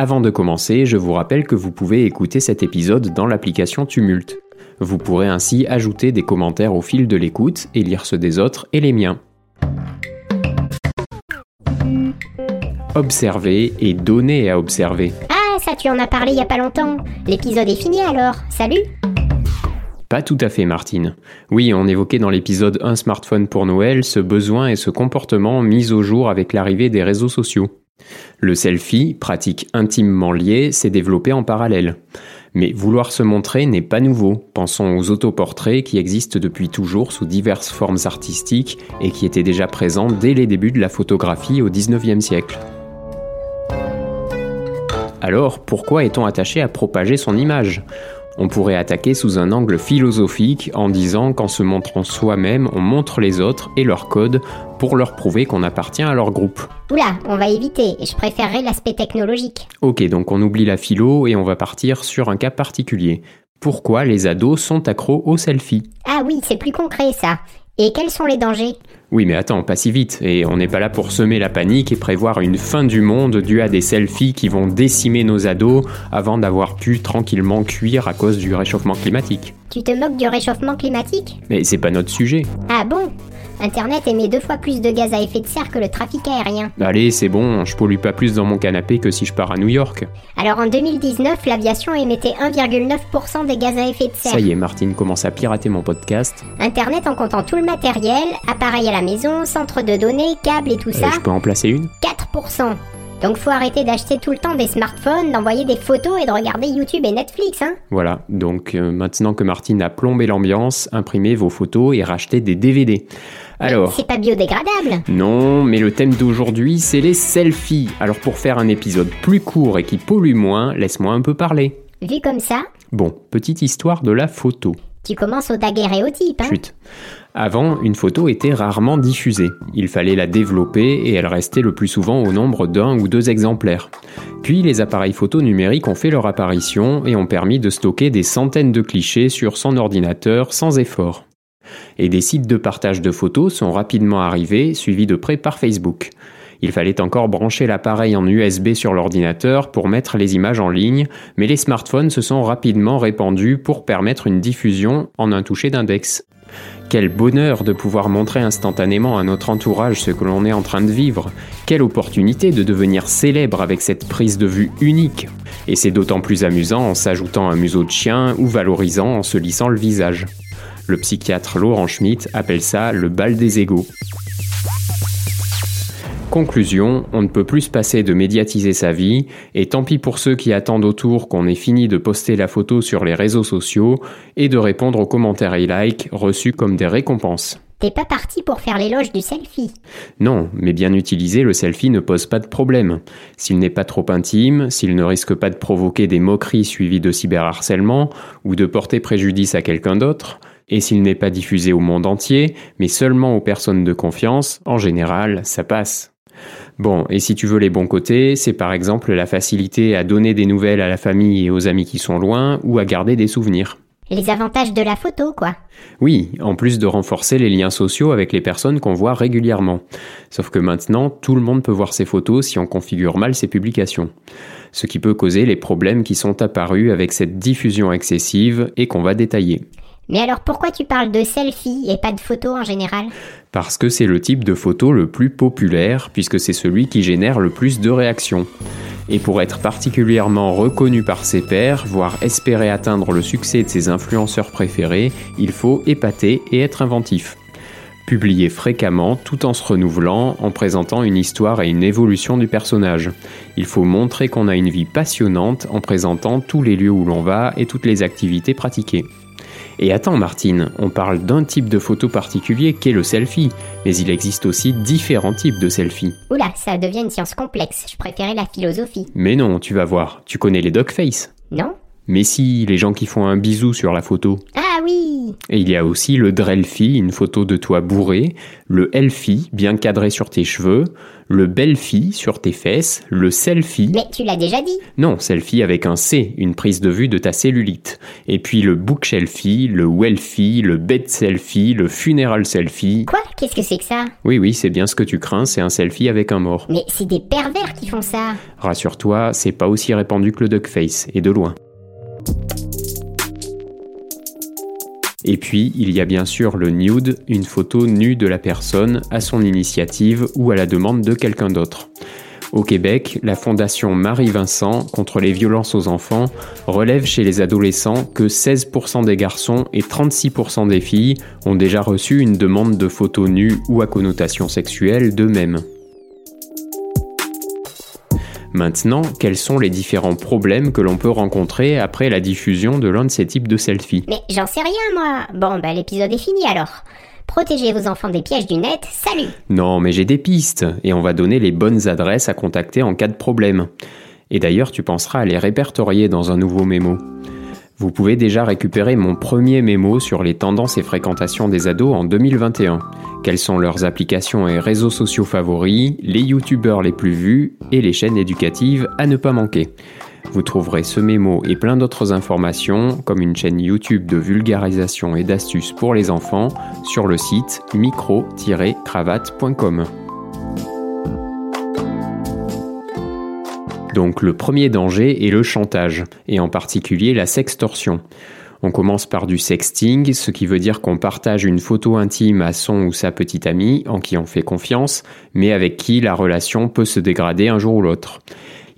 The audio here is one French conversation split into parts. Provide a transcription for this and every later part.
Avant de commencer, je vous rappelle que vous pouvez écouter cet épisode dans l'application Tumult. Vous pourrez ainsi ajouter des commentaires au fil de l'écoute et lire ceux des autres et les miens. Observer et donner à observer. Ah, ça tu en as parlé il y a pas longtemps. L'épisode est fini alors. Salut Pas tout à fait, Martine. Oui, on évoquait dans l'épisode Un smartphone pour Noël ce besoin et ce comportement mis au jour avec l'arrivée des réseaux sociaux. Le selfie, pratique intimement liée, s'est développé en parallèle. Mais vouloir se montrer n'est pas nouveau. Pensons aux autoportraits qui existent depuis toujours sous diverses formes artistiques et qui étaient déjà présents dès les débuts de la photographie au XIXe siècle. Alors, pourquoi est-on attaché à propager son image? On pourrait attaquer sous un angle philosophique en disant qu'en se montrant soi-même, on montre les autres et leur code pour leur prouver qu'on appartient à leur groupe. Oula, on va éviter. Je préférerais l'aspect technologique. Ok, donc on oublie la philo et on va partir sur un cas particulier. Pourquoi les ados sont accros aux selfies? Ah oui, c'est plus concret ça. Et quels sont les dangers? Oui, mais attends, pas si vite. Et on n'est pas là pour semer la panique et prévoir une fin du monde due à des selfies qui vont décimer nos ados avant d'avoir pu tranquillement cuire à cause du réchauffement climatique. Tu te moques du réchauffement climatique? Mais c'est pas notre sujet. Ah bon? Internet émet deux fois plus de gaz à effet de serre que le trafic aérien. Allez, c'est bon, je pollue pas plus dans mon canapé que si je pars à New York. Alors en 2019, l'aviation émettait 1,9% des gaz à effet de serre. Ça y est, Martine commence à pirater mon podcast. Internet en comptant tout le matériel, appareil à la maison, centre de données, câbles et tout ça, Euh, je peux en placer une? 4%. Donc faut arrêter d'acheter tout le temps des smartphones, d'envoyer des photos et de regarder YouTube et Netflix, hein Voilà, donc euh, maintenant que Martine a plombé l'ambiance, imprimez vos photos et rachetez des DVD. Alors, C'est pas biodégradable non, mais le thème d'aujourd'hui, c'est les selfies. Alors pour faire un épisode plus court et qui pollue moins, laisse-moi un peu parler. Vu comme ça, Bon, petite histoire de la photo. tu commences au daguerréotype, hein Chut. Avant, une photo était rarement diffusée. Il fallait la développer et elle restait le plus souvent au nombre d'un ou deux exemplaires. Puis les appareils photo numériques ont fait leur apparition et ont permis de stocker des centaines de clichés sur son ordinateur sans effort. Et des sites de partage de photos sont rapidement arrivés, suivis de près par Facebook. Il fallait encore brancher l'appareil en USB sur l'ordinateur pour mettre les images en ligne, mais les smartphones se sont rapidement répandus pour permettre une diffusion en un toucher d'index. Quel bonheur de pouvoir montrer instantanément à notre entourage ce que l'on est en train de vivre. Quelle opportunité de devenir célèbre avec cette prise de vue unique. Et c'est d'autant plus amusant en s'ajoutant un museau de chien ou valorisant en se lissant le visage. Le psychiatre Laurent Schmitt appelle ça le bal des égaux. Conclusion, on ne peut plus se passer de médiatiser sa vie, et tant pis pour ceux qui attendent autour qu'on ait fini de poster la photo sur les réseaux sociaux et de répondre aux commentaires et likes reçus comme des récompenses. T'es pas parti pour faire l'éloge du selfie. Non, mais bien utilisé, le selfie ne pose pas de problème. S'il n'est pas trop intime, s'il ne risque pas de provoquer des moqueries suivies de cyberharcèlement ou de porter préjudice à quelqu'un d'autre, et s'il n'est pas diffusé au monde entier, mais seulement aux personnes de confiance, en général, ça passe. Bon, et si tu veux les bons côtés, c'est par exemple la facilité à donner des nouvelles à la famille et aux amis qui sont loin ou à garder des souvenirs. Les avantages de la photo, quoi. Oui, en plus de renforcer les liens sociaux avec les personnes qu'on voit régulièrement. Sauf que maintenant, tout le monde peut voir ses photos si on configure mal ses publications. Ce qui peut causer les problèmes qui sont apparus avec cette diffusion excessive et qu'on va détailler. Mais alors pourquoi tu parles de selfie et pas de photo en général? Parce que c'est le type de photo le plus populaire, puisque c'est celui qui génère le plus de réactions. Et pour être particulièrement reconnu par ses pairs, voire espérer atteindre le succès de ses influenceurs préférés, il faut épater et être inventif. Publier fréquemment tout en se renouvelant, en présentant une histoire et une évolution du personnage. Il faut montrer qu'on a une vie passionnante en présentant tous les lieux où l'on va et toutes les activités pratiquées. Et attends Martine, on parle d'un type de photo particulier qu'est le selfie, mais il existe aussi différents types de selfies. Oula, ça devient une science complexe. Je préférais la philosophie. Mais non, tu vas voir, tu connais les dogface Non? Mais si, les gens qui font un bisou sur la photo. Ah oui Et il y a aussi le drelfie, une photo de toi bourré, le elfie, bien cadré sur tes cheveux, le belfie sur tes fesses, le selfie. Mais tu l'as déjà dit. Non, selfie avec un C, une prise de vue de ta cellulite. Et puis le bookshelfie, le wellfie, le bed selfie, le funeral selfie. Quoi? Qu'est-ce que c'est que ça? Oui, oui, c'est bien ce que tu crains, c'est un selfie avec un mort. Mais c'est des pervers qui font ça. Rassure-toi, c'est pas aussi répandu que le duckface, et de loin. Et puis, il y a bien sûr le nude, une photo nue de la personne à son initiative ou à la demande de quelqu'un d'autre. Au Québec, la fondation Marie-Vincent contre les violences aux enfants relève chez les adolescents que 16% des garçons et 36% des filles ont déjà reçu une demande de photos nues ou à connotation sexuelle d'eux-mêmes. Maintenant, quels sont les différents problèmes que l'on peut rencontrer après la diffusion de l'un de ces types de selfies? Mais j'en sais rien, moi. Bon, bah l'épisode est fini alors. Protégez vos enfants des pièges du net, salut Non, mais j'ai des pistes, et on va donner les bonnes adresses à contacter en cas de problème. Et d'ailleurs, tu penseras à les répertorier dans un nouveau mémo. Vous pouvez déjà récupérer mon premier mémo sur les tendances et fréquentations des ados en 2021. Quelles sont leurs applications et réseaux sociaux favoris, les youtubeurs les plus vus et les chaînes éducatives à ne pas manquer. Vous trouverez ce mémo et plein d'autres informations, comme une chaîne YouTube de vulgarisation et d'astuces pour les enfants, sur le site micro-cravate.com. Donc le premier danger est le chantage, et en particulier la sextorsion. On commence par du sexting, ce qui veut dire qu'on partage une photo intime à son ou sa petite amie, en qui on fait confiance, mais avec qui la relation peut se dégrader un jour ou l'autre.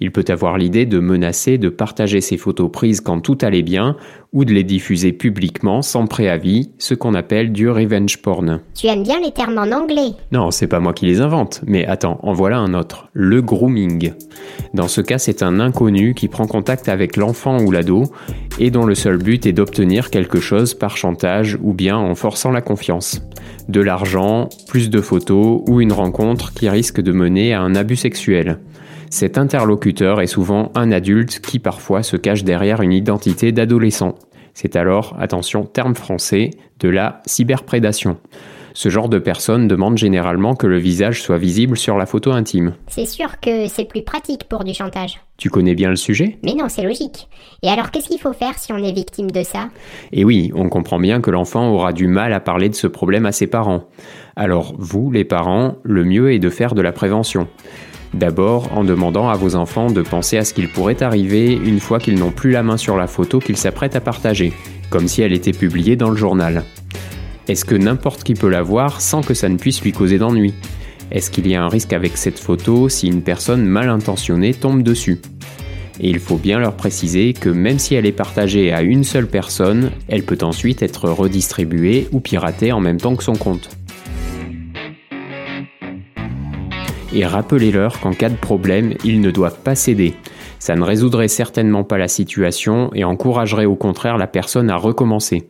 Il peut avoir l'idée de menacer de partager ses photos prises quand tout allait bien ou de les diffuser publiquement sans préavis, ce qu'on appelle du revenge porn. Tu aimes bien les termes en anglais Non, c'est pas moi qui les invente, mais attends, en voilà un autre, le grooming. Dans ce cas, c'est un inconnu qui prend contact avec l'enfant ou l'ado et dont le seul but est d'obtenir quelque chose par chantage ou bien en forçant la confiance. De l'argent, plus de photos ou une rencontre qui risque de mener à un abus sexuel. Cet interlocuteur est souvent un adulte qui parfois se cache derrière une identité d'adolescent. C'est alors, attention, terme français, de la cyberprédation. Ce genre de personne demande généralement que le visage soit visible sur la photo intime. C'est sûr que c'est plus pratique pour du chantage. Tu connais bien le sujet? Mais non, c'est logique. Et alors qu'est-ce qu'il faut faire si on est victime de ça? Et oui, on comprend bien que l'enfant aura du mal à parler de ce problème à ses parents. Alors vous, les parents, le mieux est de faire de la prévention. D'abord en demandant à vos enfants de penser à ce qu'il pourrait arriver une fois qu'ils n'ont plus la main sur la photo qu'ils s'apprêtent à partager, comme si elle était publiée dans le journal. Est-ce que n'importe qui peut la voir sans que ça ne puisse lui causer d'ennui? Est-ce qu'il y a un risque avec cette photo si une personne mal intentionnée tombe dessus? Et il faut bien leur préciser que même si elle est partagée à une seule personne, elle peut ensuite être redistribuée ou piratée en même temps que son compte. Et rappelez-leur qu'en cas de problème, ils ne doivent pas céder. Ça ne résoudrait certainement pas la situation et encouragerait au contraire la personne à recommencer.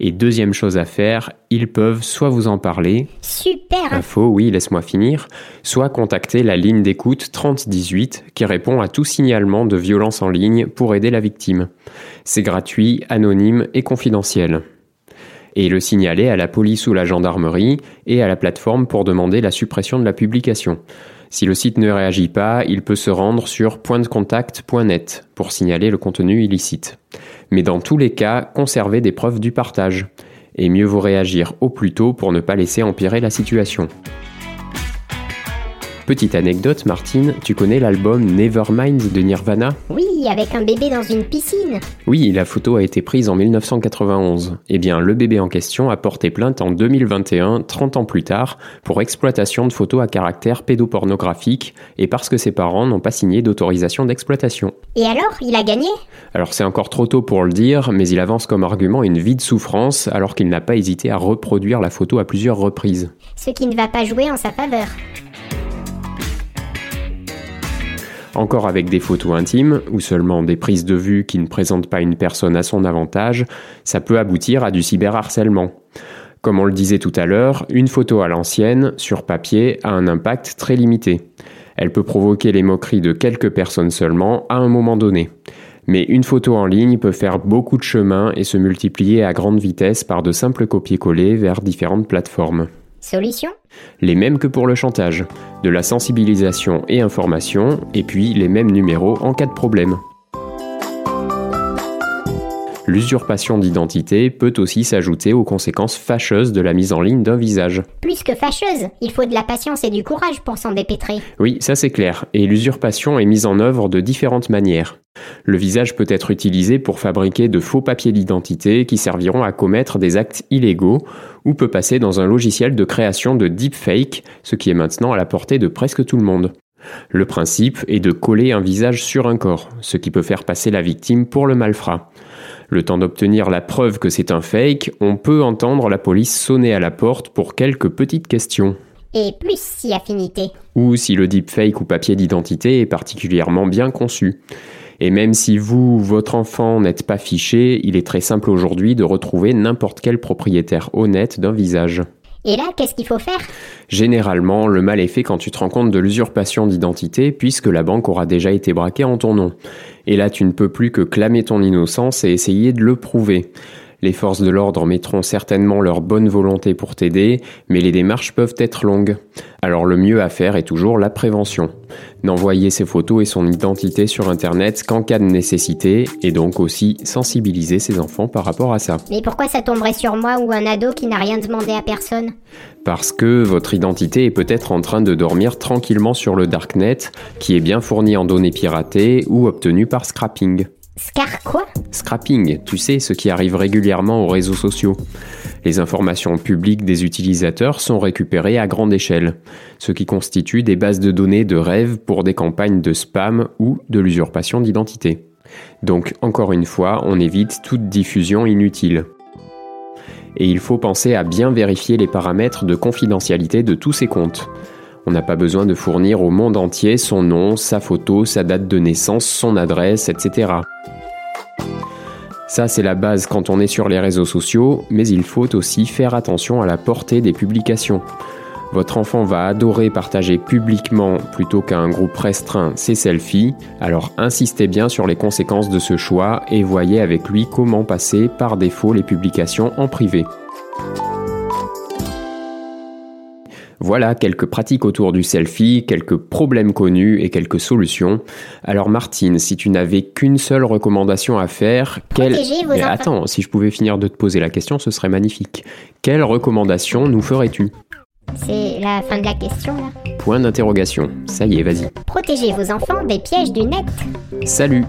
Et deuxième chose à faire, ils peuvent soit vous en parler. Super Info, oui, laisse-moi finir. Soit contacter la ligne d'écoute 3018 qui répond à tout signalement de violence en ligne pour aider la victime. C'est gratuit, anonyme et confidentiel et le signaler à la police ou la gendarmerie et à la plateforme pour demander la suppression de la publication. Si le site ne réagit pas, il peut se rendre sur pointdecontact.net pour signaler le contenu illicite. Mais dans tous les cas, conservez des preuves du partage. Et mieux vaut réagir au plus tôt pour ne pas laisser empirer la situation. Petite anecdote, Martine, tu connais l'album Nevermind de Nirvana Oui, avec un bébé dans une piscine. Oui, la photo a été prise en 1991. Eh bien, le bébé en question a porté plainte en 2021, 30 ans plus tard, pour exploitation de photos à caractère pédopornographique et parce que ses parents n'ont pas signé d'autorisation d'exploitation. Et alors, il a gagné? Alors c'est encore trop tôt pour le dire, mais il avance comme argument une vie de souffrance alors qu'il n'a pas hésité à reproduire la photo à plusieurs reprises. Ce qui ne va pas jouer en sa faveur. Encore avec des photos intimes ou seulement des prises de vue qui ne présentent pas une personne à son avantage, ça peut aboutir à du cyberharcèlement. Comme on le disait tout à l'heure, une photo à l'ancienne, sur papier, a un impact très limité. Elle peut provoquer les moqueries de quelques personnes seulement à un moment donné. Mais une photo en ligne peut faire beaucoup de chemin et se multiplier à grande vitesse par de simples copier-coller vers différentes plateformes. Solution Les mêmes que pour le chantage, de la sensibilisation et information, et puis les mêmes numéros en cas de problème. L'usurpation d'identité peut aussi s'ajouter aux conséquences fâcheuses de la mise en ligne d'un visage. Plus que fâcheuse, il faut de la patience et du courage pour s'en dépêtrer. Oui, ça c'est clair, et l'usurpation est mise en œuvre de différentes manières. Le visage peut être utilisé pour fabriquer de faux papiers d'identité qui serviront à commettre des actes illégaux, ou peut passer dans un logiciel de création de deepfake, ce qui est maintenant à la portée de presque tout le monde. Le principe est de coller un visage sur un corps, ce qui peut faire passer la victime pour le malfrat. Le temps d'obtenir la preuve que c'est un fake, on peut entendre la police sonner à la porte pour quelques petites questions. Et plus si affinité. Ou si le deepfake ou papier d'identité est particulièrement bien conçu. Et même si vous ou votre enfant n'êtes pas fiché, il est très simple aujourd'hui de retrouver n'importe quel propriétaire honnête d'un visage. Et là, qu'est-ce qu'il faut faire? Généralement, le mal est fait quand tu te rends compte de l'usurpation d'identité puisque la banque aura déjà été braquée en ton nom. Et là, tu ne peux plus que clamer ton innocence et essayer de le prouver. Les forces de l'ordre mettront certainement leur bonne volonté pour t'aider, mais les démarches peuvent être longues. Alors le mieux à faire est toujours la prévention. N'envoyer ses photos et son identité sur Internet qu'en cas de nécessité, et donc aussi sensibiliser ses enfants par rapport à ça. Mais pourquoi ça tomberait sur moi ou un ado qui n'a rien demandé à personne? Parce que votre identité est peut-être en train de dormir tranquillement sur le Darknet, qui est bien fourni en données piratées ou obtenues par scrapping. Scar quoi? Scrapping, tu sais, ce qui arrive régulièrement aux réseaux sociaux. Les informations publiques des utilisateurs sont récupérées à grande échelle, ce qui constitue des bases de données de rêve pour des campagnes de spam ou de l'usurpation d'identité. Donc, encore une fois, on évite toute diffusion inutile. Et il faut penser à bien vérifier les paramètres de confidentialité de tous ces comptes. On n'a pas besoin de fournir au monde entier son nom, sa photo, sa date de naissance, son adresse, etc. Ça, c'est la base quand on est sur les réseaux sociaux, mais il faut aussi faire attention à la portée des publications. Votre enfant va adorer partager publiquement plutôt qu'à un groupe restreint ses selfies, alors insistez bien sur les conséquences de ce choix et voyez avec lui comment passer par défaut les publications en privé. Voilà quelques pratiques autour du selfie, quelques problèmes connus et quelques solutions. Alors Martine, si tu n'avais qu'une seule recommandation à faire, quelle... Mais attends, si je pouvais finir de te poser la question, ce serait magnifique. Quelle recommandation nous ferais-tu? C'est la fin de la question là. Point d'interrogation. Ça y est, vas-y. Protégez vos enfants des pièges du net. Salut